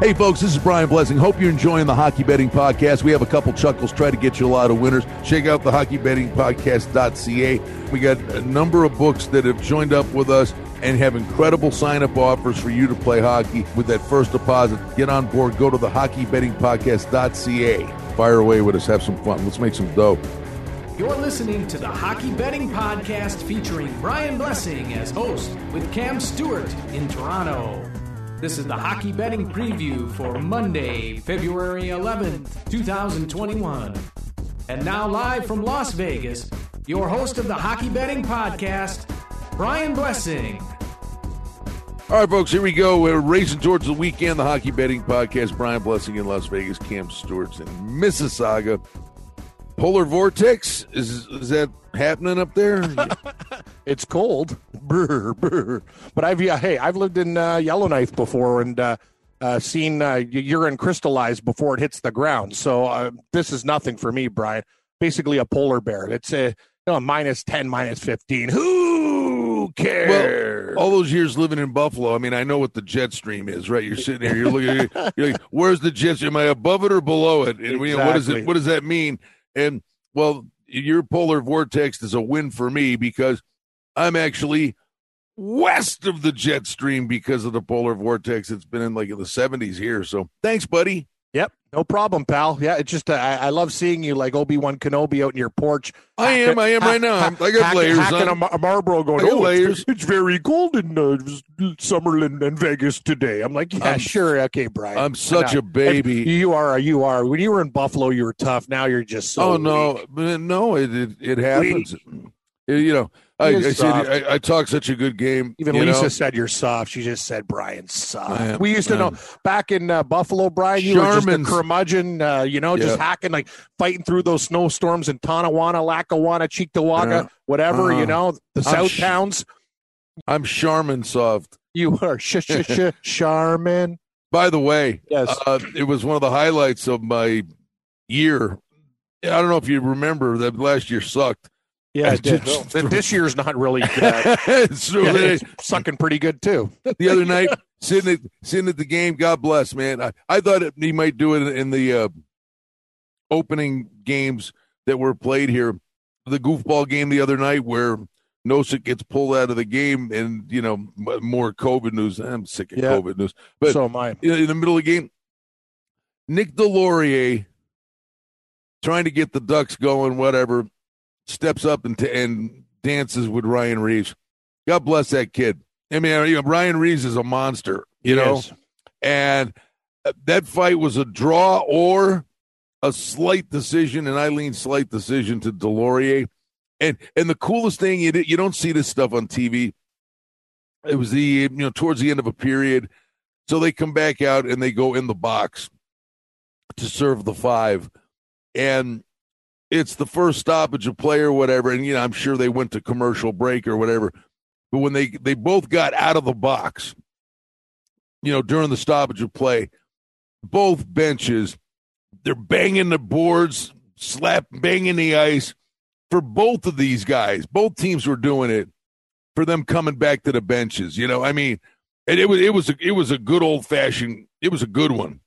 Hey, folks, this is Brian Blessing. Hope you're enjoying the Hockey Betting Podcast. We have a couple chuckles, try to get you a lot of winners. Check out the hockeybettingpodcast.ca. We got a number of books that have joined up with us and have incredible sign up offers for you to play hockey with that first deposit. Get on board. Go to the hockeybettingpodcast.ca. Fire away with us. Have some fun. Let's make some dough. You're listening to the Hockey Betting Podcast featuring Brian Blessing as host with Cam Stewart in Toronto. This is the Hockey Betting Preview for Monday, February 11th, 2021. And now, live from Las Vegas, your host of the Hockey Betting Podcast, Brian Blessing. All right, folks, here we go. We're racing towards the weekend. The Hockey Betting Podcast. Brian Blessing in Las Vegas. Cam Stewart's in Mississauga. Polar vortex is is that happening up there? it's cold, brr, brr. but I've yeah, hey, I've lived in uh, Yellowknife before and uh, uh, seen uh, urine crystallize before it hits the ground. So uh, this is nothing for me, Brian. Basically, a polar bear. It's a you know, minus ten, minus fifteen. Who cares? Well, all those years living in Buffalo, I mean, I know what the jet stream is, right? You're sitting here, you're looking, you're like, where's the jet stream? Am I above it or below it? And exactly. you know, what does it? What does that mean? And well, your polar vortex is a win for me because I'm actually west of the jet stream because of the polar vortex. It's been in like in the 70s here. So thanks, buddy. Yep, no problem, pal. Yeah, it's just uh, I, I, love seeing you like Obi Wan Kenobi out in your porch. I am, I am right now. I'm, I got hacking, layers hacking on. A, a Marlboro going. Oh, layers. It's, it's, very cold in uh, Summerlin and Vegas today. I'm like, yeah, I'm, sure, okay, Brian. I'm such a baby. You are, you are. When you were in Buffalo, you were tough. Now you're just so. Oh no, weak. no, it it, it happens. It, you know, I, I said I, I, talk such a good game. Even Lisa know? said you're soft. She just said Brian soft. We used to know back in uh, Buffalo, Brian. You were just a curmudgeon. Uh, you know, just Yeah. hacking like fighting through those snowstorms in Tonawanda, Lackawanna, Cheektowaga, Yeah. whatever. Uh-huh. You know, the I'm South sh- towns. I'm Charmin soft. You are sh sh sh Charmin. By the way, Yes. uh, it was one of the highlights of my year. I don't know if you remember that last year sucked. Yeah, I just- Well, this year's not really good. so Yeah, it's sucking pretty good too. the other night, sitting at sitting at the game, God bless, man. I, I thought it, he might do it in the uh, opening games that were played here. The goofball game the other night where Nosek gets pulled out of the game, and you know more COVID news. I'm sick of Yeah. COVID news, but so am I. in, in the middle of the game, Nick Deslauriers trying to get the Ducks going, whatever, steps up and, t- and dances with Ryan Reaves. God bless that kid. I mean, you know, Ryan Reaves is a monster, you know, Yes. and uh, that fight was a draw or a slight decision, and I lean slight decision to Deslauriers. And and the coolest thing you you don't see this stuff on TV. It was the you know towards the end of a period, so they come back out and they go in the box to serve the five, and it's the first stoppage of play or whatever. And you know I'm sure they went to commercial break or whatever, but when they they both got out of the box, you know during the stoppage of play, both benches they're banging the boards, slap banging the ice for both of these guys. Both teams were doing it for them coming back to the benches. You know, I mean, and it was it was a, it was a good old fashioned. It was a good one.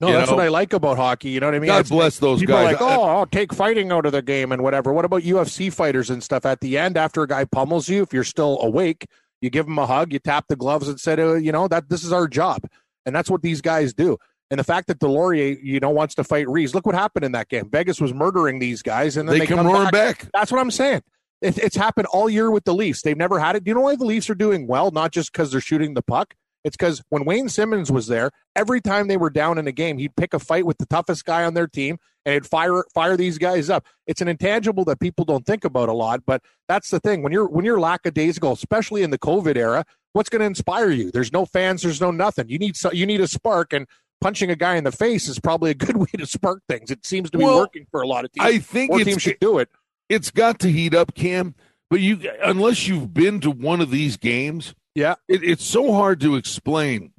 No, You that's know? what I like about hockey. You know what I mean? God bless those People guys. are like, oh, I'll take fighting out of the game and whatever. What about UFC fighters and stuff? At the end, after a guy pummels you, if you're still awake, you give him a hug, you tap the gloves, and said, uh, you know, that this is our job, and that's what these guys do. And the fact that Deslauriers, you know, wants to fight Reaves, look what happened in that game. Vegas was murdering these guys, and then they, they, come, roaring back. That's what I'm saying. It, it's happened all year with the Leafs. They've never had it. Do you know why the Leafs are doing well? Not just because they're shooting the puck. It's because when Wayne Simmonds was there, every time they were down in a game, he'd pick a fight with the toughest guy on their team and he'd fire fire these guys up. It's an intangible that people don't think about a lot, but that's the thing. When you're when you're lackadaisical, especially in the COVID era, what's going to inspire you? There's no fans. There's no nothing. You need so, you need a spark, and punching a guy in the face is probably a good way to spark things. It seems to be Well, working for a lot of teams. I think More teams should do it. it's got to heat up, Cam. But you, unless you've been to one of these games, Yeah, it, it's so hard to explain.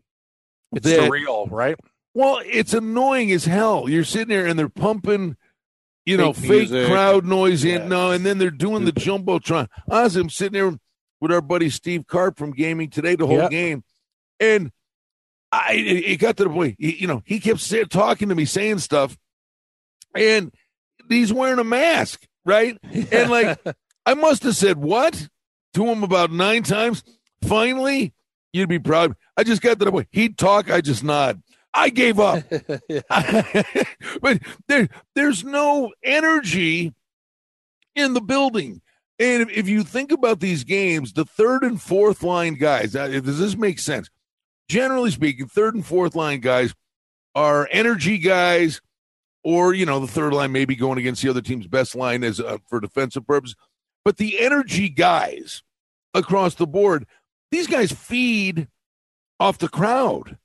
it's that- surreal, right? Well, it's annoying as hell. You're sitting there and they're pumping, you know, Fake music. crowd noise in. No, uh, and then they're doing the mm-hmm. jumbotron. Honestly, I'm sitting there with our buddy Steve Carp from Gaming Today the whole Yeah. game, and I it got to the point. You know, he kept talking to me, saying stuff, and he's wearing a mask, right? And like, I must have said what to him about nine times. Finally, you'd be proud. I just got to the point. He'd talk, I just nod. I gave up. but there, there's no energy in the building. And if, you think about these games, the third and fourth line guys, does this make sense? Generally speaking, third and fourth line guys are energy guys, or you know, the third line maybe going against the other team's best line as uh, for defensive purposes. But the energy guys across the board, these guys feed off the crowd.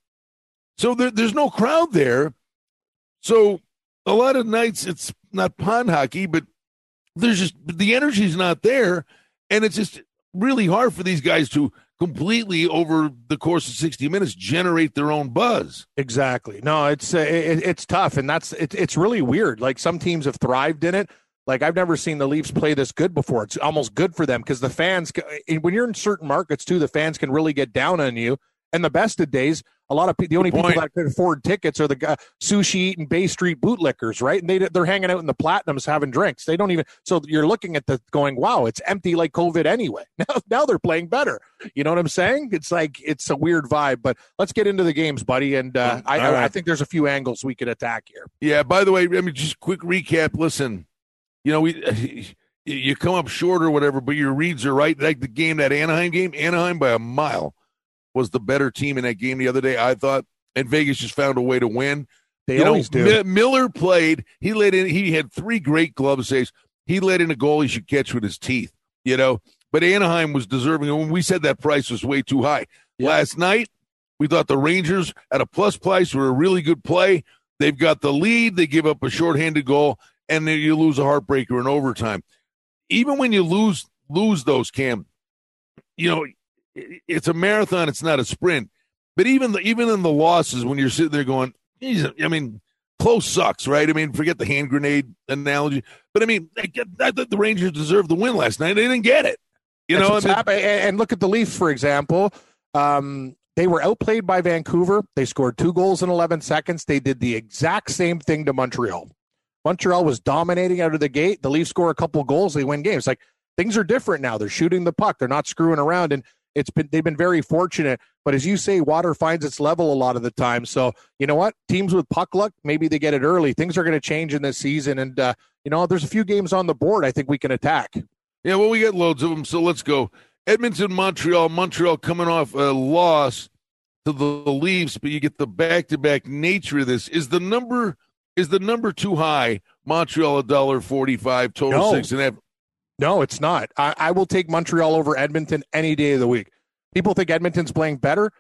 So there, there's no crowd there. So a lot of nights it's not pond hockey, but there's just the energy's not there, and it's just really hard for these guys to completely over the course of 60 minutes generate their own buzz. Exactly. No it's uh, it, it's tough. And that's it, it's really weird. Like some teams have thrived in it like I've never seen the Leafs play this good before. It's almost good for them because the fans, when you're in certain markets too, the fans can really get down on you. And the best of days, a lot of the only people that could afford tickets are the uh, sushi eating Bay Street bootlickers, right? And they they're hanging out in the platinums having drinks. They don't even. So you're looking at the going, wow, it's empty like COVID anyway. Now now they're playing better. You know what I'm saying? It's like it's a weird vibe. But let's get into the games, buddy. And uh, I, right. I, I think there's a few angles we could attack here. Yeah. By the way, I mean just quick recap. Listen, you know we. You come up short or whatever, but your reads are right. Like the game, that Anaheim game, Anaheim by a mile was the better team in that game the other day. I thought, and Vegas just found a way to win. They you always know, do. M- Miller played. He let in. He had three great glove saves. He let in a goal he should catch with his teeth. You know, but Anaheim was deserving. And when we said that price was way too high yeah. last night, we thought the Rangers at a plus price were a really good play. They've got the lead. They give up a shorthanded goal, and then you lose a heartbreaker in overtime. Even when you lose lose those, Cam, you know it's a marathon. It's not a sprint. But even the, even in the losses, when you're sitting there going, I mean, close sucks, right? I mean, forget the hand grenade analogy, but I mean, I thought the Rangers deserved the win last night. They didn't get it. You That's know, I mean, and look at the Leafs, for example. Um, they were outplayed by Vancouver. They scored two goals in 11 seconds. They did the exact same thing to Montreal. Montreal was dominating out of the gate. The Leafs score a couple goals, they win games. Like things are different now. They're shooting the puck. They're not screwing around. And it's been they've been very fortunate. But as you say, water finds its level a lot of the time. So you know what? Teams with puck luck, maybe they get it early. Things are going to change in this season, and uh, you know there's a few games on the board. I think we can attack. Yeah, well, we got loads of them. So let's go. Edmonton, Montreal. Montreal coming off a loss to the Leafs, but you get the back-to-back nature of this. Is the number is the number too high? Montreal a dollar forty-five, total no. six and a half. No, it's not. I, I will take Montreal over Edmonton any day of the week. People think Edmonton's playing better.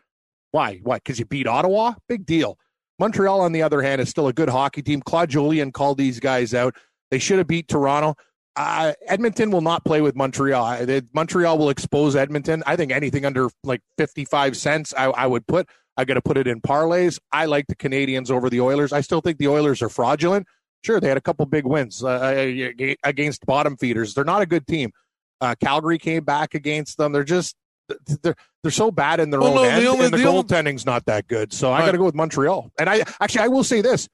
Why? What? Because you beat Ottawa? Big deal. Montreal, on the other hand, is still a good hockey team. Claude Julien called these guys out. They should have beat Toronto. Uh, Edmonton will not play with Montreal. Montreal will expose Edmonton. I think anything under like 55 cents, I, I would put. I got to put it in parlays. I like the Canadiens over the Oilers. I still think the Oilers are fraudulent. Sure, they had a couple big wins uh, against bottom feeders. They're not a good team. Uh, Calgary came back against them. They're just they're they're so bad in their well, own no, end, the only, and the, the goaltending's only... not that good. So I got to go with Montreal. And I actually I will say this: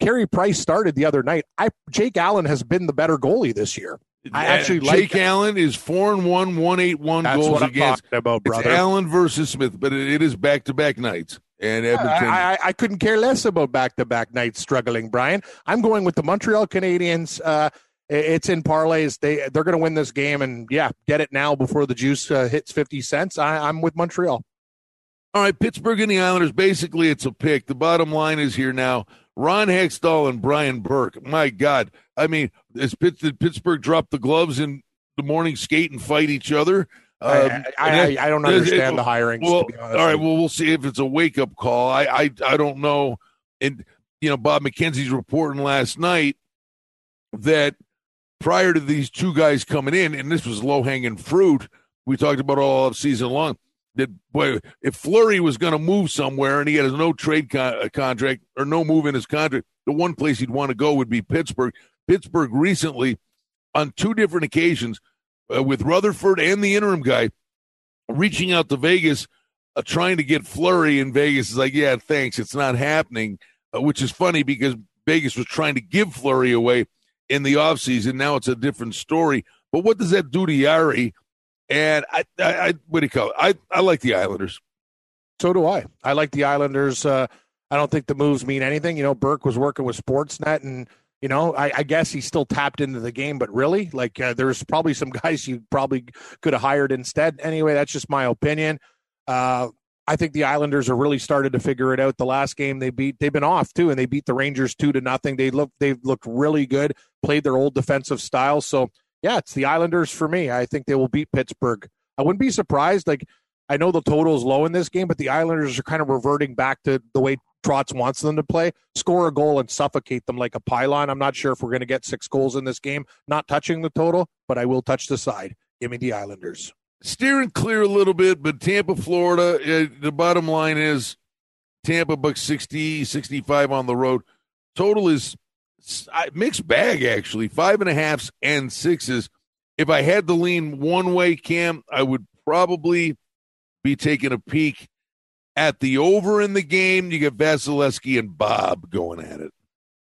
Carey Price started the other night. I Jake Allen has been the better goalie this year. I actually Jake like Allen is four and one, one eight one That's goals what I'm against. About brother. It's Allen versus Smith, but it, it is back to back nights. And Edmonton. I, I, I couldn't care less about back to back nights struggling, Brian. I'm going with the Montreal Canadiens. Uh, it's in parlays. They they're going to win this game, and yeah, get it now before the juice uh, hits fifty cents. I, I'm with Montreal. All right, Pittsburgh and the Islanders. Basically, it's a pick. The bottom line is here now. Ron Hextall and Brian Burke. My God, I mean, is Pitt, did Pittsburgh drop the gloves in the morning skate and fight each other? Um, I, I, I, don't understand it, the hiring. Well, all right. Well, we'll see if it's a wake up call. I, I, I don't know. And you know, Bob McKenzie's reporting last night that prior to these two guys coming in, and this was low hanging fruit. We talked about all season long. That boy, if Fleury was going to move somewhere and he had no trade uh, contract or no move in his contract, the one place he'd want to go would be Pittsburgh. Pittsburgh recently, on two different occasions, uh, with Rutherford and the interim guy reaching out to Vegas uh, trying to get Fleury in Vegas is like, yeah, thanks, it's not happening, uh, which is funny because Vegas was trying to give Fleury away in the offseason. Now it's a different story. But what does that do to Jarry? And I, I, I what do you call it? I, I like the Islanders. So do I. I like the Islanders. Uh, I don't think the moves mean anything. You know, Burke was working with Sportsnet, and you know, I, I guess he still tapped into the game. But really, like, uh, there's probably some guys you probably could have hired instead. Anyway, that's just my opinion. Uh, I think the Islanders are really started to figure it out. The last game they beat, they've been off too, and they beat the Rangers two to nothing. They look, they've looked really good, played their old defensive style. So yeah, it's the Islanders for me. I think they will beat Pittsburgh. I wouldn't be surprised. Like I know the total is low in this game, but the Islanders are kind of reverting back to the way Trotz wants them to play, score a goal and suffocate them like a pylon. I'm not sure if we're going to get six goals in this game. Not touching the total, but I will touch the side. Give me the Islanders steering clear a little bit, but Tampa, Florida, uh, the bottom line is Tampa bucks 60, 65 on the road. Total is mixed bag, actually, five and a halfs and sixes. If I had to lean one way, Cam, I would probably be taking a peek at the over in the game. You get Vasilevskiy and Bob going at it.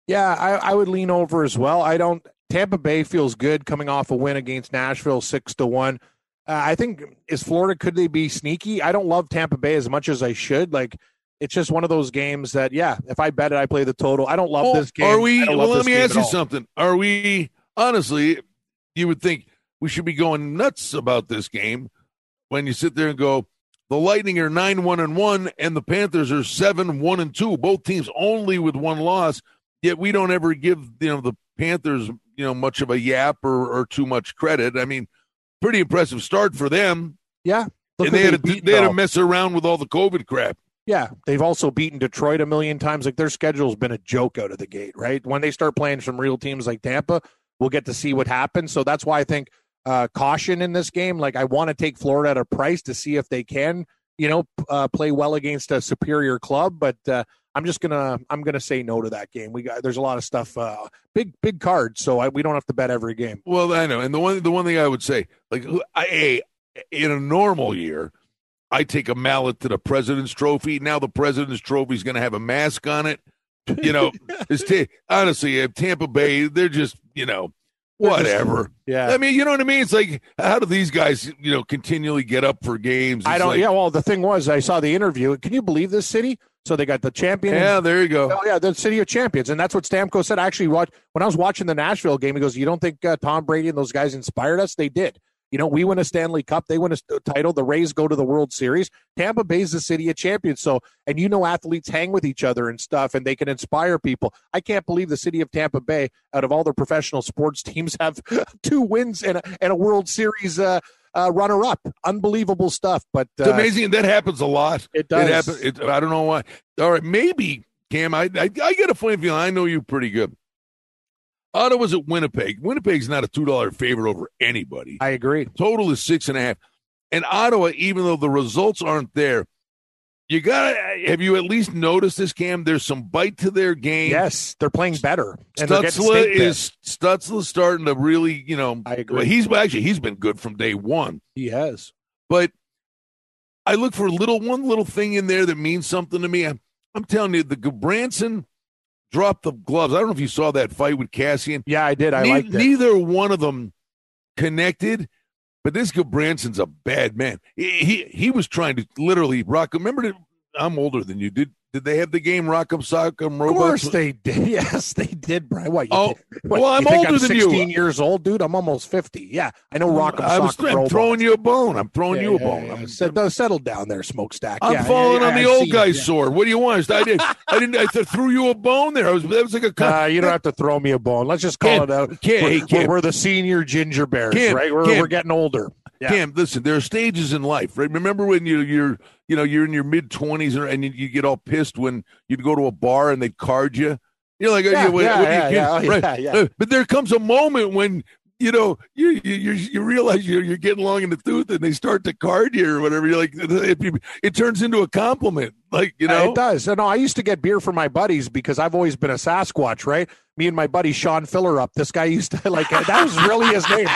Yeah, I, I would lean over as well. I don't. Tampa Bay feels good coming off a win against Nashville, six to one. Uh, I think is Florida could they be sneaky? I don't love Tampa Bay as much as I should. Like it's just one of those games that yeah, if I bet it, I play the total. I don't love well, this game. Are we? Well, let me ask you something. Are we honestly? You would think we should be going nuts about this game when you sit there and go. The Lightning are nine one and one, and the Panthers are seven one and two. Both teams only with one loss. Yet we don't ever give you know the Panthers you know much of a yap or, or too much credit. I mean, pretty impressive start for them. Yeah. And they had, they had to mess around with all the COVID crap. Yeah, they've also beaten Detroit a million times. Like their schedule's been a joke out of the gate, right? When they start playing some real teams like Tampa, we'll get to see what happens. So that's why I think uh, caution in this game. Like I want to take Florida at a price to see if they can, you know, uh, play well against a superior club. But uh, I'm just gonna I'm gonna say no to that game. We got there's a lot of stuff, uh, big big cards, so I, we don't have to bet every game. Well, I know, and the one the one thing I would say, like, I, in a normal year, I take a mallet to the President's Trophy. Now the President's Trophy is going to have a mask on it. You know, it's t- honestly, Tampa Bay, they're just you know whatever. Yeah. I mean, you know what I mean? It's like, how do these guys, you know, continually get up for games? It's I don't, like, yeah. Well, the thing was, I saw the interview. Can you believe this city? So they got the champion. Yeah, there you go. Oh, yeah, the city of champions, and that's what Stamkos said. I actually watched when I was watching the Nashville game. He goes, "You don't think uh, Tom Brady and those guys inspired us? They did. You know, we win a Stanley Cup, they win a title, the Rays go to the World Series. Tampa Bay's the city of champions. So, and you know, athletes hang with each other and stuff, and they can inspire people. I can't believe the city of Tampa Bay, out of all their professional sports teams, have two wins and a, and a World Series. Uh, uh, runner up. Unbelievable stuff. But uh, it's amazing. That happens a lot. It does. It happens. It, I don't know why. All right, maybe Cam. I, I I get a funny feeling. I know you pretty good. Ottawa's at Winnipeg. Winnipeg's not a two dollar favorite over anybody. I agree. Total is six and a half. And Ottawa, even though the results aren't there, you gotta have you at least noticed this, Cam? There's some bite to their game. Yes, they're playing better. Stützle is Stützle starting to really, you know. I agree. Well, he's actually he's been good from day one. He has. But I look for a little one little thing in there that means something to me. I'm, I'm telling you, the Gudbranson dropped the gloves. I don't know if you saw that fight with Kassian. Yeah, I did. I ne- liked it. Neither one of them connected, but this Branson's a bad man. He, he, he was trying to literally rock. Remember, I'm older than you. Did did they have the game Rock'em Sock'em Robots? Of course they did. Yes, they did, Brian. What? You oh, what, well, I'm older I'm than 16 you. years old, dude. I'm almost 50. Yeah, I know Rock'em I was, I'm throwing you a bone. I'm throwing yeah, you a yeah, bone. Yeah, I'm, Set, I'm, settle down there, smokestack. I'm falling on the old guy's sword. What do you want? I did. I didn't. I threw you a bone there. I was. That was like a. Uh, you don't have to throw me a bone. Let's just call it out. Kim, we're, we're, the senior ginger bears, right? We're, we're getting older. Yeah. Cam, listen, there are stages in life, right? Remember when you you're you know you're in your mid twenties and you, you, get all pissed when you'd go to a bar and they'd card you. You're like, yeah, oh, yeah, yeah, yeah, yeah, oh, right? yeah, yeah. But there comes a moment when you know, you you you realize you're you're getting long in the tooth, and they start to card you or whatever. You're like, it, it turns into a compliment, like you uh, know. it does. No, I used to get beer for my buddies because I've always been a Sasquatch, right? Me and my buddy Sean Fillerup. This guy used to like that was really his name.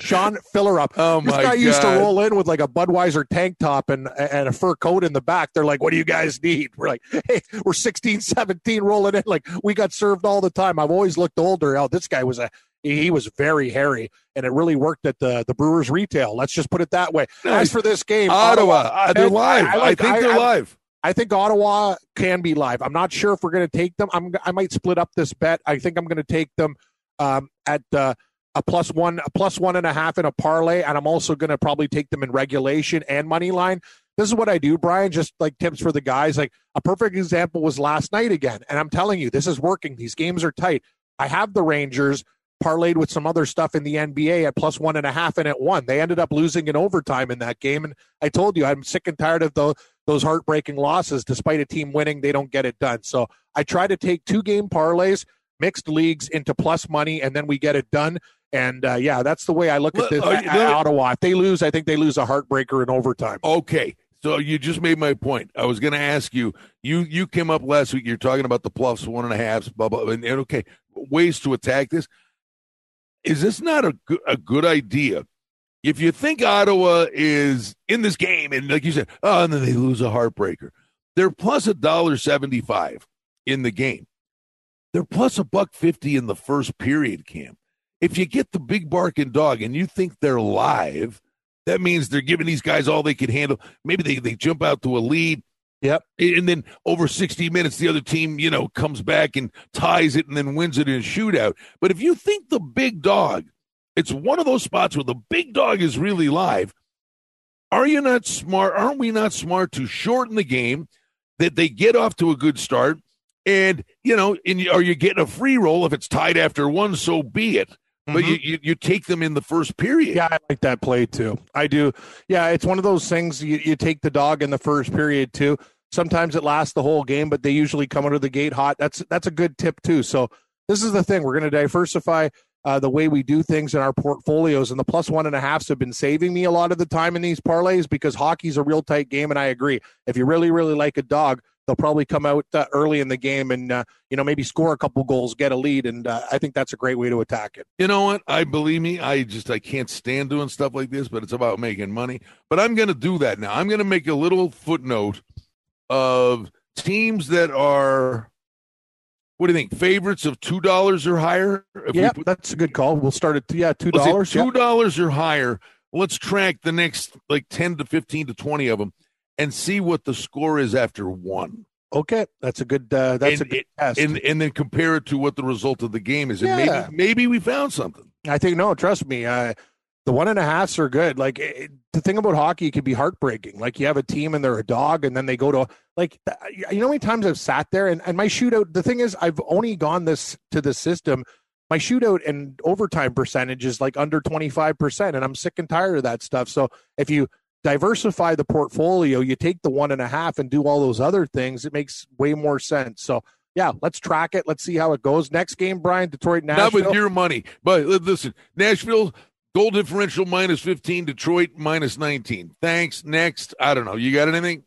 Sean Fillerup. Oh my this guy used to roll in with like a Budweiser tank top and and a fur coat in the back. They're like, "What do you guys need?" We're like, "Hey, we're 16, 17 rolling in. Like we got served all the time." I've always looked older. Oh, this guy was a he was very hairy, and it really worked at the the Brewers retail. Let's just put it that way. As for this game, Ottawa, uh, they're live. I I, think they're I- live. I think Ottawa can be live. I'm not sure if we're going to take them. I'm I might split up this bet. I think I'm going to take them um, at uh, a plus one, a plus one and a half in a parlay, and I'm also going to probably take them in regulation and money line. This is what I do, Brian. Just like tips for the guys. Like a perfect example was last night again, and I'm telling you, this is working. These games are tight. I have the Rangers parlayed with some other stuff in the NBA at plus one and a half, and at one. They ended up losing in overtime in that game, and I told you I'm sick and tired of the those heartbreaking losses. Despite a team winning, they don't get it done. So I try to take two game parlays, mixed leagues into plus money, and then we get it done. And uh, yeah, that's the way I look at this. uh, at know- Ottawa, if they lose, I think they lose a heartbreaker in overtime. Okay. So you just made my point. I was going to ask you. You you came up last week. You're talking about the plus one and a half, blah blah. And, and okay, ways to attack this. Is this not a a good idea? If you think Ottawa is in this game, and like you said, oh, and then they lose a heartbreaker, they're plus a dollar seventy five in the game. They're plus a buck fifty in the first period, Cam. If you get the big barking dog and you think they're live, that means they're giving these guys all they can handle. Maybe they, they jump out to a lead. Yep. And then over 60 minutes, the other team, you know, comes back and ties it and then wins it in a shootout. But if you think the big dog, it's one of those spots where the big dog is really live. Are you not smart? Aren't we not smart to shorten the game that they get off to a good start? And, you know, and you, or you get a free roll if it's tied after one, so be it. But you, you, you take them in the first period. Yeah, I like that play too. I do. Yeah, it's one of those things you, you take the dog in the first period too. Sometimes it lasts the whole game, but they usually come out of the gate hot. That's that's a good tip too. So this is the thing. We're going to diversify uh, the way we do things in our portfolios, and the plus one and a halfs have been saving me a lot of the time in these parlays because hockey's a real tight game, and I agree. If you really really like a dog, they'll probably come out uh, early in the game and uh, you know maybe score a couple goals, get a lead, and uh, I think that's a great way to attack it. You know what? I believe me. I just I can't stand doing stuff like this, but it's about making money. But I'm going to do that now. I'm going to make a little footnote of teams that are what do you think? Favorites of two dollars or higher. Yeah, put- that's a good call. We'll start at yeah two dollars. Two dollars or higher. Let's track the next like ten to fifteen to twenty of them and see what the score is after one. Okay, that's a good. Uh, that's And a good it- test. And and then compare it to what the result of the game is. And Yeah. maybe maybe we found something. I think no, trust me. Uh, the one and a halfs are good. Like it, the thing about hockey, it can be heartbreaking. Like you have a team and they're a dog, and then they go to like you know how many times I've sat there and, and my shootout. The thing is, I've only gone this to the system. My shootout and overtime percentage is like under twenty five percent, and I'm sick and tired of that stuff. So if you diversify the portfolio, you take the one and a half and do all those other things. It makes way more sense. So yeah, let's track it. Let's see how it goes. Next game, Brian, Detroit, Not with your money. But listen, Nashville goal differential minus 15, Detroit minus 19. Thanks. Next. I don't know. You got anything?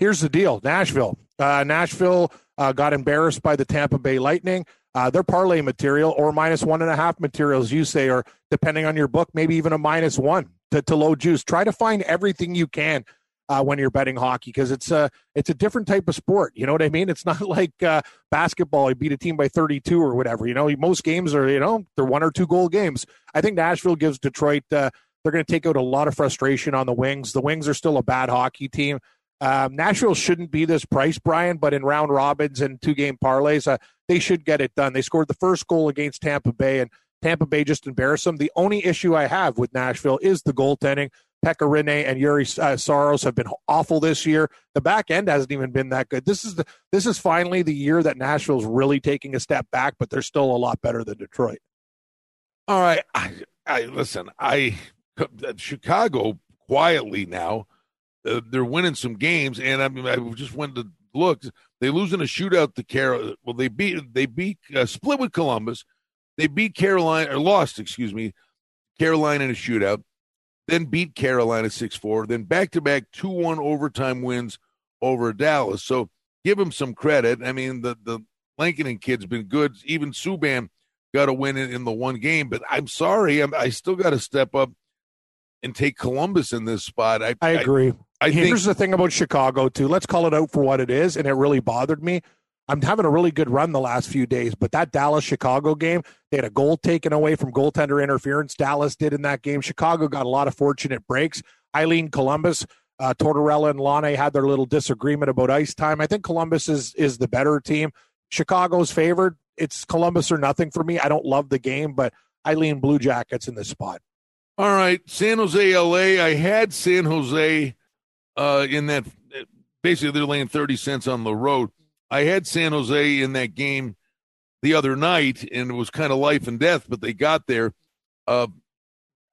here's the deal nashville uh, nashville uh, got embarrassed by the tampa bay lightning uh, their parlay material or minus one and a half materials you say or depending on your book maybe even a minus one to, to low juice. Try to find everything you can uh, when you're betting hockey because it's a it's a different type of sport you know what i mean? It's not like uh, basketball you beat a team by 32 or whatever you know? Most games are you know they're one or two goal games. I think nashville gives detroit uh, they're going to take out a lot of frustration on the wings. The wings are still a bad hockey team. Um, Nashville shouldn't be this price, Brian, but in round robins and two game parlays, uh, they should get it done. They scored the first goal against Tampa Bay, and Tampa Bay just embarrassed them. The only issue I have with Nashville is the goaltending. Pekka Rinne and Juuse uh, Saros have been awful this year. The back end hasn't even been that good. This is the this is finally the year that Nashville's really taking a step back, but they're still a lot better than Detroit. All right. I, I listen, I Chicago quietly now, uh, they're winning some games, and I mean, I just went to look. They lose in a shootout to Carol. Well, they beat they beat uh, split with Columbus. They beat Carolina or lost, excuse me, Carolina in a shootout, then beat Carolina 6 4, then back to back 2 1 overtime wins over Dallas. So give them some credit. I mean, the, the Lankinen kid's been good. Even Subban got to win it in the one game, but I'm sorry, I'm, I still got to step up and take Columbus in this spot. I, I agree. I, I Here's think the thing about Chicago too. Let's call it out for what it is, and it really bothered me. I'm having a really good run the last few days, but that Dallas Chicago game, they had a goal taken away from goaltender interference. Dallas did in that game. Chicago got a lot of fortunate breaks. Eileen Columbus, uh, Tortorella, and Laine had their little disagreement about ice time. I think Columbus is is the better team. Chicago's favored. It's Columbus or nothing for me. I don't love the game, but Eileen Blue Jackets in this spot. All right, San Jose, LA. I had San Jose uh, in that. Basically, they're laying thirty cents on the road. I had San Jose in that game the other night, and it was kind of life and death, but they got there. Uh,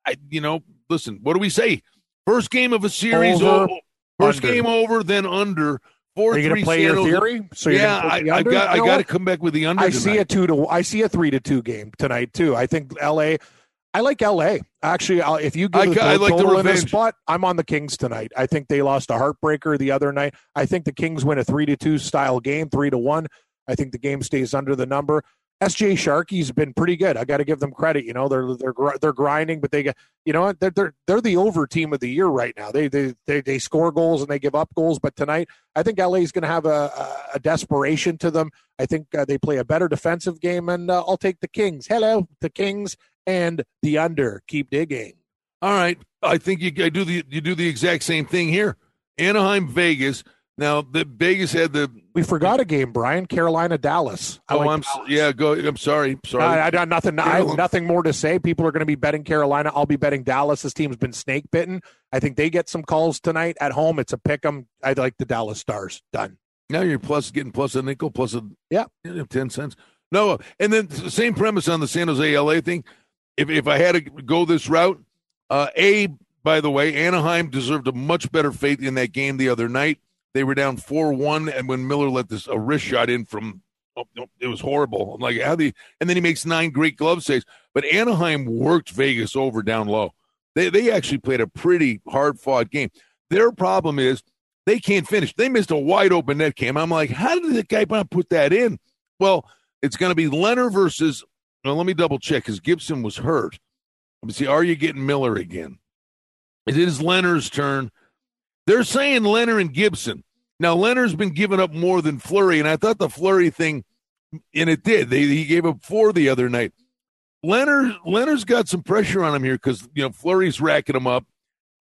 I, you know, listen. What do we say? First game of a series, Over, o- first under. game over, then under. Four Are you going to play San your theory? So yeah, I, I got. I got to come back with the under. I see a two to I see a three to two game tonight too. I think L.A. I like L.A. Actually, I'll, if you give I the I like the in this spot, I'm on the Kings tonight. I think they lost a heartbreaker the other night. I think the Kings win a three to two style game, three to one. I think the game stays under the number. SJ Sharkey's been pretty good. I got to give them credit. You know, they're they're they're grinding, but they get you know they're they're, they're the over team of the year right now. They, they they they score goals and they give up goals, but tonight I think LA is going to have a, a a desperation to them. I think uh, they play a better defensive game, and uh, I'll take the Kings. Hello, the Kings and the under. Keep digging. All right, I think you I do the you do the exact same thing here. Anaheim, Vegas. Now the Vegas had the. We forgot a game, Brian. Carolina, Dallas. I oh, like I'm Dallas. yeah. Go. I'm sorry. Sorry. I, I got nothing. I have nothing more to say. People are going to be betting Carolina. I'll be betting Dallas. This team's been snake bitten. I think they get some calls tonight at home. It's a pick 'em. I like the Dallas Stars. Done. Now you're plus getting plus a nickel, plus a Yeah. yeah, ten cents. No, and then the same premise on the San Jose LA thing. If if I had to go this route, uh, a by the way, Anaheim deserved a much better fate in that game the other night. They were down four one, and when Miller let this a wrist shot in from, oh, it was horrible. I'm like, how the and then he makes nine great glove saves. But Anaheim worked Vegas over down low. They they actually played a pretty hard fought game. Their problem is they can't finish. They missed a wide open net cam. I'm like, how did the guy put that in? Well, it's going to be Lehner versus. Well, let me double check because Gibson was hurt. Let me see. Are you getting Miller again? It is Lehner's turn. They're saying Lehner and Gibson. Now Lehner's been giving up more than Fleury, and I thought the Fleury thing, and it did. They he gave up four the other night. Lehner Lehner's got some pressure on him here because you know Fleury's racking him up.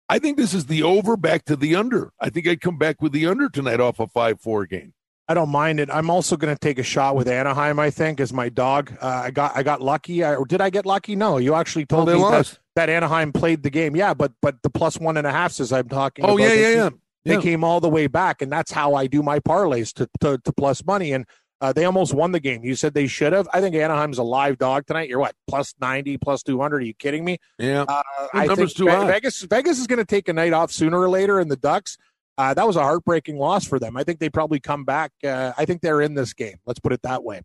I think this is the over back to the under. I think I'd come back with the under tonight off a five four game. I don't mind it. I'm also going to take a shot with Anaheim. I think as my dog. Uh, I got I got lucky. I, or did I get lucky? No, you actually told they me that, that Anaheim played the game. Yeah, but but the plus one and a half says I'm talking. Oh about yeah, yeah, yeah. They Yeah. came all the way back, and that's how I do my parlays to to, to plus money. And uh, they almost won the game. You said they should have. I think Anaheim's a live dog tonight. You're what plus ninety, plus two hundred? Are you kidding me? Yeah. Uh, I number's think too Ve- high. Vegas Vegas is going to take a night off sooner or later, and the Ducks. Uh, that was a heartbreaking loss for them. I think they probably come back. Uh, I think they're in this game. Let's put it that way.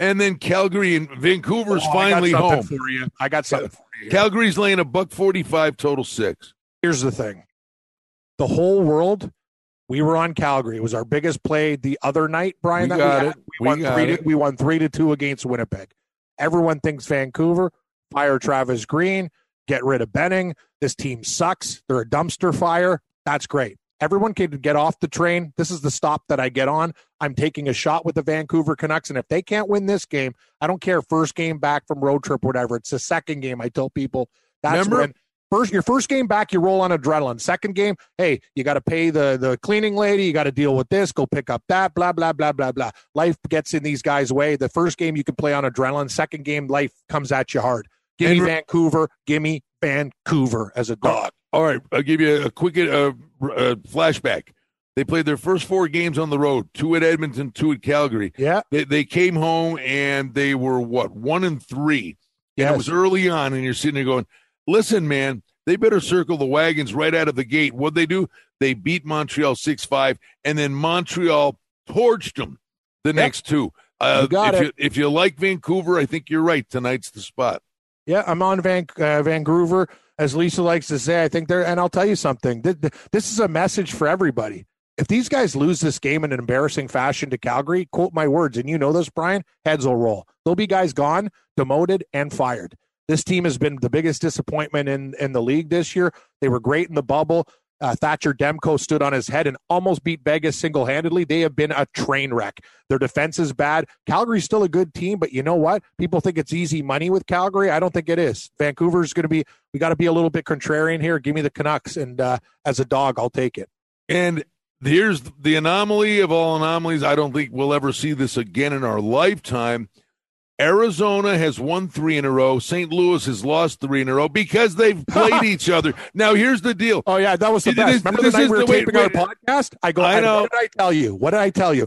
And then Calgary and Vancouver's Oh, I got finally something home. for you. I got something for you. Calgary's laying a buck forty five total six. Here's the thing: the whole world. We were on Calgary. It was our biggest play the other night, Brian. We that got we, it. we, We won got three. To, it. we won three to two against Winnipeg. Everyone thinks Vancouver. Fire Travis Green. Get rid of Benning. This team sucks. They're a dumpster fire. That's great. Everyone can get off the train. This is the stop that I get on. I'm taking a shot with the Vancouver Canucks, and if they can't win this game, I don't care. First game back from road trip, whatever. It's the second game. I tell people that's Remember? when first your first game back, you roll on adrenaline. Second game, hey, you got to pay the the cleaning lady. You got to deal with this. Go pick up that. Blah blah blah blah blah. Life gets in these guys' way. The first game you can play on adrenaline. Second game, life comes at you hard. Give me Vancouver. Give me Vancouver as a dog. All right, I'll give you a quick uh, uh, flashback. They played their first four games on the road: two at Edmonton, two at Calgary. Yeah. They, they came home and they were what one and three. Yes. it was early on, and you're sitting there going, "Listen, man, they better circle the wagons right out of the gate." What they do? They beat Montreal six five, and then Montreal torched them the next two. Uh, You got if it. you if you like Vancouver, I think you're right. Tonight's the spot. Yeah, I'm on Van uh, Vancouver, as Lisa likes to say. I think they're, and I'll tell you something. Th- th- This is a message for everybody. If these guys lose this game in an embarrassing fashion to Calgary, quote my words, and you know this, Brian, heads will roll. There'll be guys gone, demoted, and fired. This team has been the biggest disappointment in in the league this year. They were great in the bubble. Uh, Thatcher Demko stood on his head and almost beat Vegas single handedly. They have been a train wreck. Their defense is bad. Calgary's still a good team, but you know what? People think it's easy money with Calgary. I don't think it is. Vancouver's going to be, we got to be a little bit contrarian here. Give me the Canucks. And uh, as a dog, I'll take it. And here's the anomaly of all anomalies. I don't think we'll ever see this again in our lifetime. Arizona has won three in a row. St. Louis has lost three in a row because they've played each other. Now, here's the deal. Oh, yeah, that was the best. is- Remember the night is we were the- taping wait. our podcast? I go, I know. What did I tell you? What did I tell you?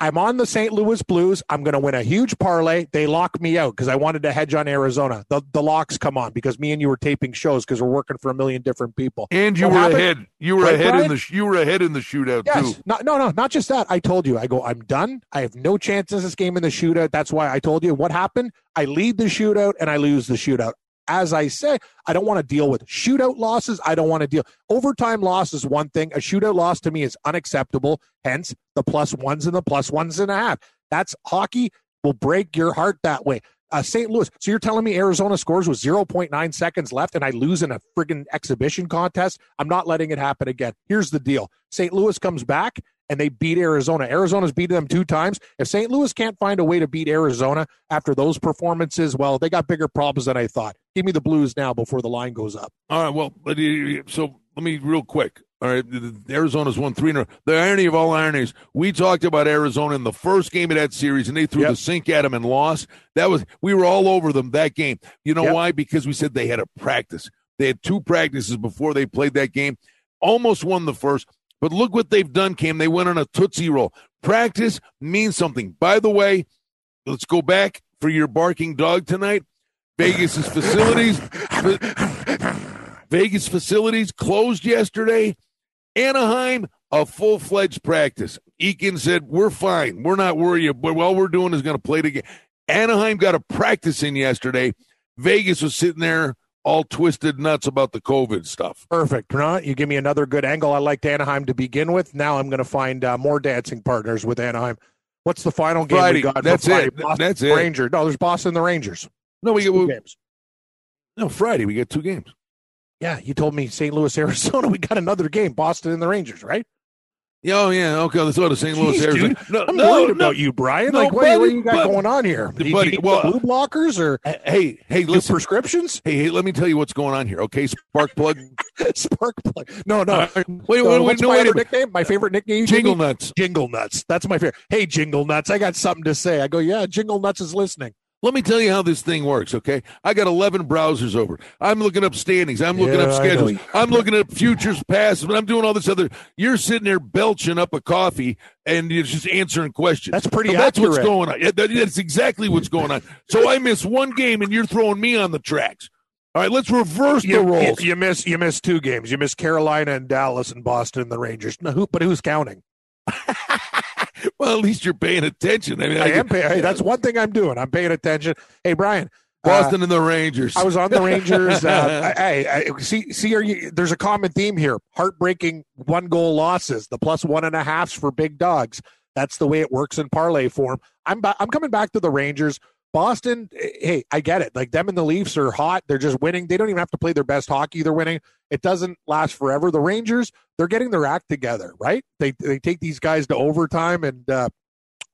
I'm on the St. Louis Blues. I'm going to win a huge parlay. They lock me out because I wanted to hedge on Arizona. The, the locks come on because me and you were taping shows because we're working for a million different people. And you What were happened? ahead. You were Right, ahead in the you were ahead in the shootout Yes. too. No, no, no, not just that. I told you. I go, I'm done. I have no chance in this game in the shootout. That's why I told you what happened. I lead the shootout and I lose the shootout. As I say, I don't want to deal with shootout losses. I don't want to deal. Overtime loss is one thing. A shootout loss to me is unacceptable. Hence the plus ones and the plus ones and a half. That's hockey will break your heart that way. Uh, St. Louis. So you're telling me Arizona scores with 0.9 seconds left and I lose in a friggin' exhibition contest? I'm not letting it happen again. Here's the deal St. Louis comes back and they beat Arizona. Arizona's beaten them two times. If St. Louis can't find a way to beat Arizona after those performances, well, they got bigger problems than I thought. Give me the Blues now before the line goes up. All right. Well, uh, so let me real quick. All right, Arizona's won three. The irony of all ironies, we talked about Arizona in the first game of that series, and they threw Yep. the sink at them and lost. That was we were all over them that game. You know Yep. why? Because we said they had a practice. They had two practices before they played that game. Almost won the first, but look what they've done, Cam. They went on a tootsie roll. Practice means something. By the way, let's go back for your barking dog tonight. Vegas's facilities. Vegas facilities closed yesterday. Anaheim, a full fledged practice. Eakin said, We're fine. We're not worried. But all we're doing is going to play the game. Anaheim got a practice in yesterday. Vegas was sitting there all twisted nuts about the COVID stuff. Perfect. Huh? You give me another good angle. I liked Anaheim to begin with. Now I'm going to find uh, more dancing partners with Anaheim. What's the final game Friday. we got? That's Friday? it. Boston That's it. Ranger. No, there's Boston and the Rangers. No, we get Two well, games. no Friday. We get two games. Yeah, you told me St. Louis, Arizona. We got another game. Boston and the Rangers, right? Yeah, oh yeah, okay. Let's go to St. Louis, Jeez, Arizona. dude. No, I'm no, worried no. about you, Brian. No, like, what, what buddy, do you got buddy. going on here? Do you Buddy, need well, blue blockers or Hey, hey, listen. prescriptions? Hey, hey, let me tell you what's going on here. Okay, spark plug. Spark plug. No, no. Uh, wait, Uh, wait, wait, what's no, my wait other minute. nickname? My favorite nickname. Jingle me? nuts. Jingle nuts. That's my favorite. Hey, Jingle nuts. I got something to say. I go, yeah, Jingle nuts is listening. Let me tell you how this thing works, okay? I got 11 browsers over. I'm looking up standings. I'm looking Yeah, up schedules. I'm looking up futures past. I'm doing all this other. You're sitting there belching up a coffee and you're just answering questions. That's pretty So That's what's going on. That's exactly what's going on. So I miss one game and you're throwing me on the tracks. All right, let's reverse the You, you, roles. you miss you miss two games. You miss Carolina and Dallas and Boston and the Rangers. No, who, but who's counting? Well, at least you're paying attention. I mean, I I, am paying. Hey, that's one thing I'm doing. I'm paying attention. Hey, Brian. uh, Boston and the Rangers. I was on the Rangers. Uh, I, I, see, see, are you, there's a common theme here: heartbreaking one goal losses, the plus one and a halfs for big dogs. That's the way it works in parlay form. I'm ba- I'm coming back to the Rangers. Boston, eh, hey, I get it. Like them and the Leafs are hot. They're just winning. They don't even have to play their best hockey. They're winning. It doesn't last forever. The Rangers, they're getting their act together, right? They they take these guys to overtime, and uh,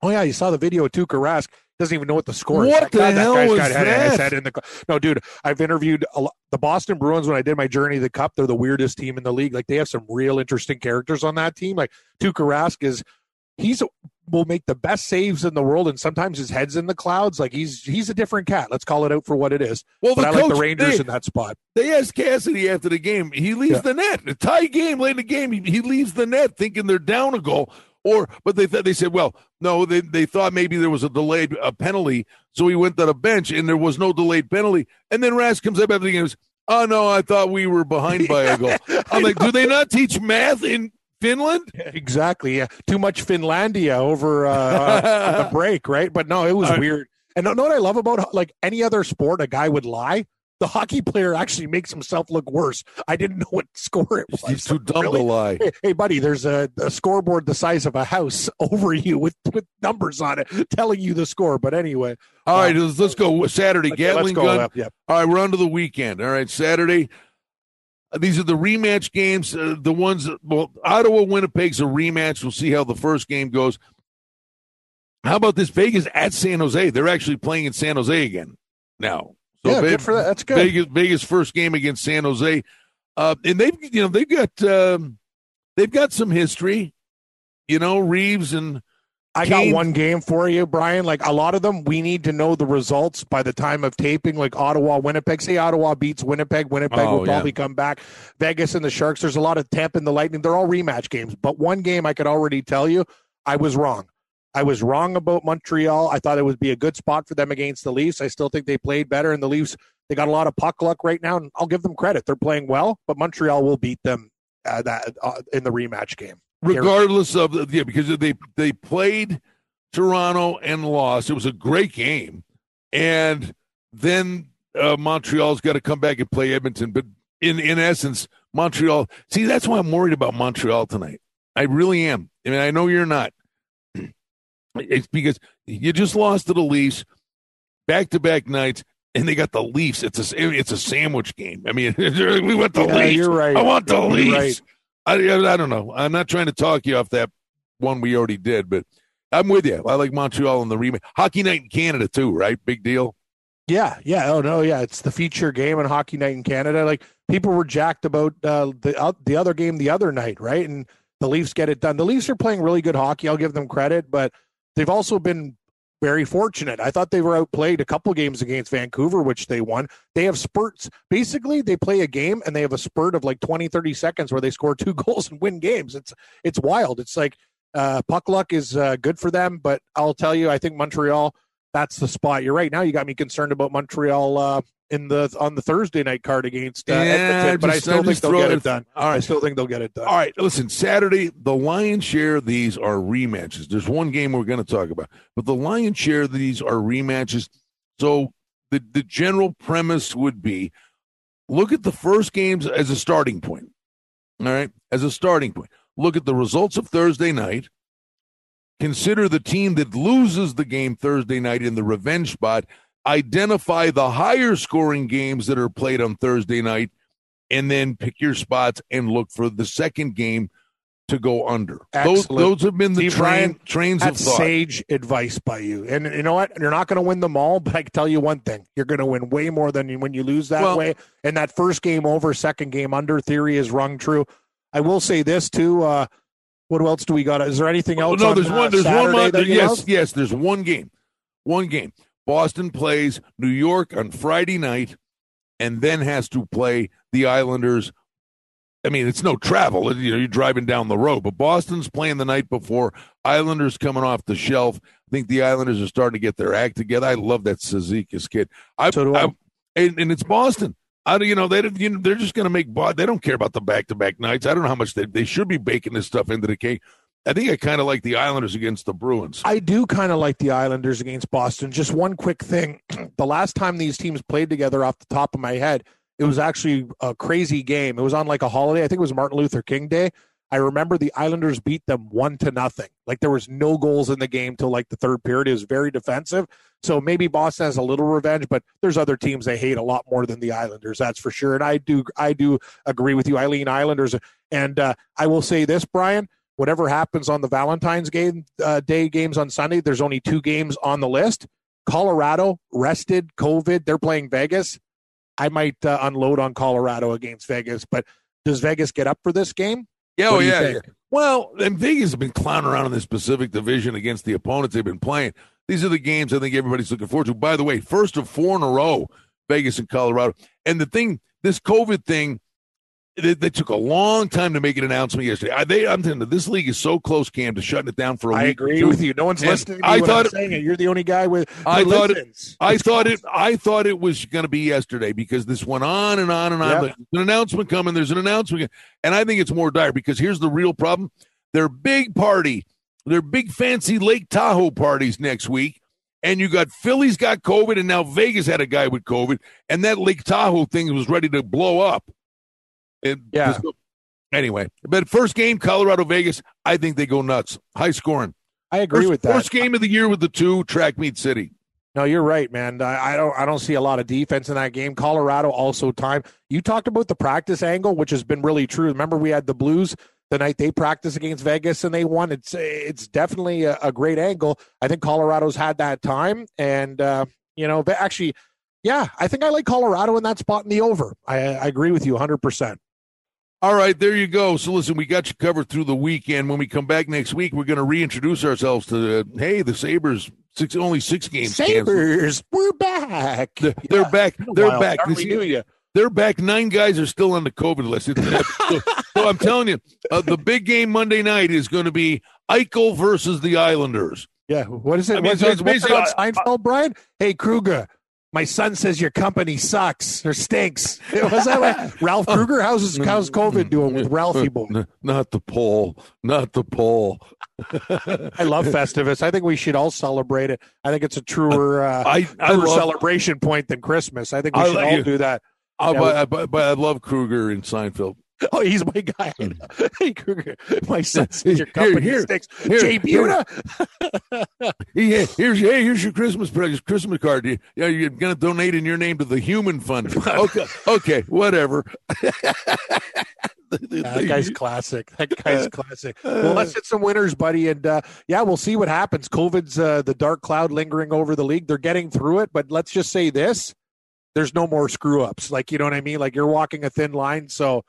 oh yeah, you saw the video of Tuukka Rask. Doesn't even know what the score is. What the God, hell that guy's was got had his that? head in the. No, dude, I've interviewed a lot, the Boston Bruins when I did my journey to the Cup. They're the weirdest team in the league. Like they have some real interesting characters on that team. Like Tuukka Rask is, he's will make the best saves in the world, and sometimes his head's in the clouds. Like he's he's a different cat. Let's call it out for what it is. well, But the I like the Rangers they- in that spot. They asked Cassidy after the game. He leaves Yeah. the net. A tie game late in the game. He, he leaves the net thinking they're down a goal. Or, but they th- they said, well, no, they they thought maybe there was a delayed a penalty, so he went to the bench and there was no delayed penalty. And then Rask comes up after the game. and goes, Oh ah, no, I thought we were behind by a goal. I'm like, do they not teach math in Finland? Exactly. Yeah. Too much Finlandia over uh, uh, the break, right? But no, it was Uh, weird. And know what I love about like any other sport, a guy would lie. The hockey player actually makes himself look worse. I didn't know what score it was. He's too dumb Really? to lie. Hey, hey, buddy, there's a, a scoreboard the size of a house over you with, with numbers on it telling you the score. But anyway, All right, let's, let's go Saturday. okay, let's Gatling go. gun. up. All right, we're on to the weekend. All right, Saturday. Uh, These are the rematch games. Uh, the ones, that, well, Ottawa Winnipeg's a rematch. We'll see how the first game goes. How about this Vegas at San Jose? They're actually playing in San Jose again now. So yeah, good for that. That's good. Vegas, Vegas first game against San Jose, uh, and they've you know they've got um, they've got some history. You know Reaves and I Kane- got one game for you, Brian. Like a lot of them, we need to know the results by the time of taping. Like Ottawa, Winnipeg. Say Ottawa beats Winnipeg. Winnipeg Oh, will yeah. probably come back. Vegas and the Sharks. There's a lot of Tampa and the Lightning. They're all rematch games. But one game I could already tell you, I was wrong. I was wrong about Montreal. I thought it would be a good spot for them against the Leafs. I still think they played better, and the Leafs they got a lot of puck luck right now, and I'll give them credit. They're playing well, but Montreal will beat them uh, that uh, in the rematch game. Regardless of the yeah because they they played Toronto and lost. It was a great game, and then uh, Montreal's got to come back and play Edmonton. But in in essence, Montreal. See, that's why I'm worried about Montreal tonight. I really am. I mean, I know you're not. It's because you just lost to the Leafs back to back nights, and they got the Leafs. It's a it's a sandwich game. I mean, we want the Yeah, Leafs. you're right. I want the You're Leafs. right. I, I don't know. I'm not trying to talk you off that one we already did, but I'm with you. I like Montreal in the remake. Hockey night in Canada too, right? Big deal. Yeah, yeah. Oh no, yeah. It's the feature game on Hockey Night in Canada. Like people were jacked about uh, the uh, the other game the other night, right? And the Leafs get it done. The Leafs are playing really good hockey. I'll give them credit, but they've also been very fortunate. I thought they were outplayed a couple games against Vancouver, which they won. They have spurts. Basically, they play a game and they have a spurt of like 20, 30 seconds where they score two goals and win games. It's it's wild. It's like uh, puck luck is uh, good for them, but I'll tell you, I think Montreal that's the spot. You're right. Now you got me concerned about Montreal uh, in the on the Thursday night card against uh, Yeah, Edmonton, but I still I think they'll get it- it done. All I still think they'll get it done. All right, listen, Saturday, the lion's share of these are rematches. There's one game we're going to talk about, but the lion's share of these are rematches. So the, the general premise would be look at the first games as a starting point. All right, as a starting point. Look at the results of Thursday night. Consider the team that loses the game Thursday night in the revenge spot. Identify the higher scoring games that are played on Thursday night and then pick your spots and look for the second game to go under. Those, Excellent. those have been the Steve train, Ryan, trains of thought. sage advice by you. And you know what? You're not going to win them all, but I can tell you one thing: you're going to win way more than when you lose that Well- way. And that first game over, second game under theory is rung true. I will say this too. Uh, what else do we got? Is there anything Oh, else? no, on, there's uh, one. There's one. Saturday Mon- that yes, yes. There's one game. One game. Boston plays New York on Friday night, and then has to play the Islanders. I mean, it's no travel. You know, you're driving down the road, but Boston's playing the night before. Islanders coming off the shelf. I think the Islanders are starting to get their act together. I love that Sezikis kid. I, So do I. and, and it's Boston. I, don't- you know, they don't- you know, they're just going to make. They don't care about the back to back nights. I don't know how much they they should be baking this stuff into the cake. I think I kind of like the Islanders against the Bruins. I do kind of like the Islanders against Boston. Just one quick thing. the last time these teams played together off the top of my head, it was actually a crazy game. It was on like a holiday. I think it was Martin Luther King Day. I remember the Islanders beat them one to nothing. Like there was no goals in the game till like the third period. It was very defensive. So maybe Boston has a little revenge, but there's other teams they hate a lot more than the Islanders. That's for sure. And I do, I do agree with you, Eileen Islanders. And uh, I will say this, Brian whatever happens on the Valentine's game uh, day games on Sunday, there's only two games on the list. Colorado rested COVID. They're playing Vegas. I might uh, unload on Colorado against Vegas, but does Vegas get up for this game? Yeah, oh yeah. think? Well, and Vegas have been clowning around in this Pacific Division against the opponents they've been playing. These are the games I think everybody's looking forward to. By the way, first of four in a row, Vegas and Colorado. And the thing, this COVID thing, they, they, took a long time to make an announcement yesterday. I, they, I'm telling you, this league is so close, Cam, to shutting it down for a I week. I agree with you. No one's And listening. To I thought I'm saying it. You're the only guy with. I thought it- I It's thought it. I thought it was going to be yesterday because this went on and on and on. Yep. There's an announcement coming. There's an announcement, and I think it's more dire because here's the real problem: their big party, their big fancy Lake Tahoe parties next week, and you got Philly's got COVID, and now Vegas had a guy with COVID, and that Lake Tahoe thing was ready to blow up. And Yeah. Anyway, but first game, Colorado Vegas, I think they go nuts. High scoring. I agree First, with that. first game of the year with the two track meet city. No, you're right, man. I, I don't I don't see a lot of defense in that game. Colorado also time. You talked about the practice angle, which has been really true. Remember, we had the Blues the night they practiced against Vegas and they won. It's it's definitely a, a great angle. I think Colorado's had that time, and uh, you know, but actually, yeah, I think I like Colorado in that spot in the over. I, I agree with you 100. percent All right, there you go. So listen, we got you covered through the weekend. When we come back next week, we're going to reintroduce ourselves to the hey, the Sabres. Six only six games. canceled. Sabres, we're back. They're, they're Yeah. back. They're while. back. Hardly This- knew you. They're back. Nine guys are still on the COVID list. So, so I'm telling you, uh, the big game Monday night is going to be Eichel versus the Islanders. Yeah, what is it? I mean, What's so it- it's what's it basically- on Seinfeld, Brian? Hey, Kruger, my son says your company sucks or stinks. Was that Ralph Krueger? How's how's COVID doing with Ralphie boy? Not the poll. Not the poll. I love Festivus. I think we should all celebrate it. I think it's a truer, uh, I I truer love celebration point than Christmas. I think we I should all it. do that. I, Yeah, but, but, but I love Kruger and Seinfeld. Oh, he's my guy. hey, Kruger, my son says your company here, here, Jay here. Buda. Yeah, here's hey, here's your Christmas present, Christmas card. You, yeah, you're going to donate in your name to the Human Fund. Okay, okay, whatever. that guy's classic. That guy's classic. Well, let's hit some winners, buddy, and uh, yeah, we'll see what happens. COVID's uh, the dark cloud lingering over the league. They're getting through it, but let's just say this: there's no more screw ups. Like you know what I mean? Like you're walking a thin line, so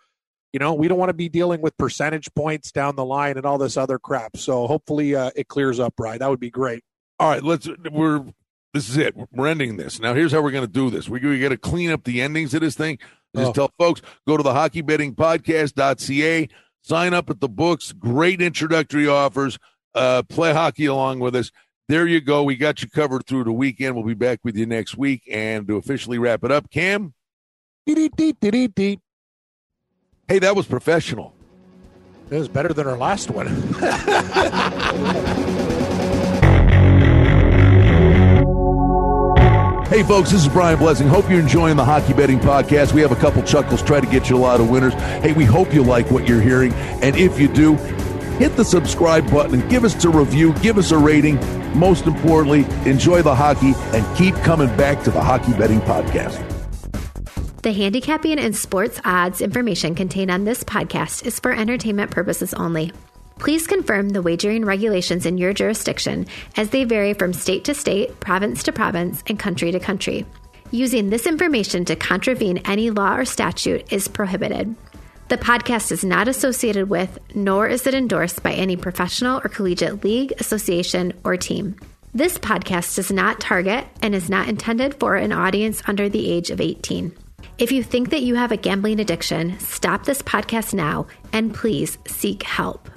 you know we don't want to be dealing with percentage points down the line and all this other crap. So hopefully uh, it clears up, right? That would be great. All right, let's. We're. This is it. We're ending this. Now, here's how we're going to do this. We're going to clean up the endings of this thing. Just Oh. tell folks go to the hockeybettingpodcast.ca, sign up at the books. Great introductory offers. Uh, play hockey along with us. There you go. We got you covered through the weekend. We'll be back with you next week. And to officially wrap it up, Cam. Hey, that was professional. It was better than our last one. Hey, folks, this is Brian Blessing. Hope you're enjoying the Hockey Betting Podcast. We have a couple chuckles, try to get you a lot of winners. Hey, we hope you like what you're hearing. And if you do, hit the subscribe button and give us a review, give us a rating. Most importantly, enjoy the hockey and keep coming back to the Hockey Betting Podcast. The handicapping and sports odds information contained on this podcast is for entertainment purposes only. Please confirm the wagering regulations in your jurisdiction as they vary from state to state, province to province, and country to country. Using this information to contravene any law or statute is prohibited. The podcast is not associated with, nor is it endorsed by any professional or collegiate league, association, or team. This podcast does not target and is not intended for an audience under the age of 18. If you think that you have a gambling addiction, stop this podcast now and please seek help.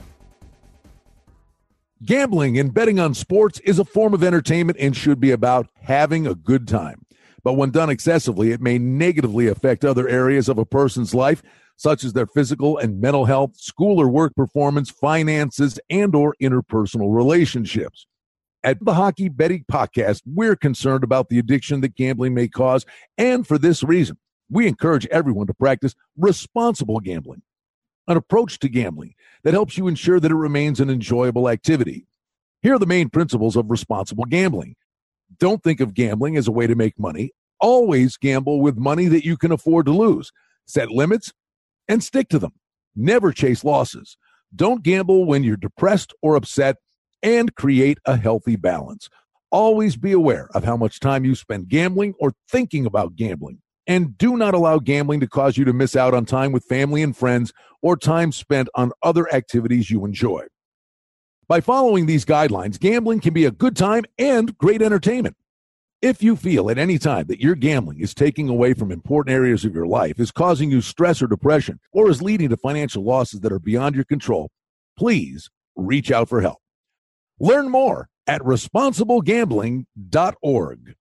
Gambling and betting on sports is a form of entertainment and should be about having a good time. But when done excessively, it may negatively affect other areas of a person's life, such as their physical and mental health, school or work performance, finances, and or interpersonal relationships. At the Hockey Betting Podcast, we're concerned about the addiction that gambling may cause, and for this reason, we encourage everyone to practice responsible gambling an approach to gambling that helps you ensure that it remains an enjoyable activity. Here are the main principles of responsible gambling. Don't think of gambling as a way to make money. Always gamble with money that you can afford to lose. Set limits and stick to them. Never chase losses. Don't gamble when you're depressed or upset and create a healthy balance. Always be aware of how much time you spend gambling or thinking about gambling. And do not allow gambling to cause you to miss out on time with family and friends or time spent on other activities you enjoy. By following these guidelines, gambling can be a good time and great entertainment. If you feel at any time that your gambling is taking away from important areas of your life, is causing you stress or depression, or is leading to financial losses that are beyond your control, please reach out for help. Learn more at responsiblegambling.org.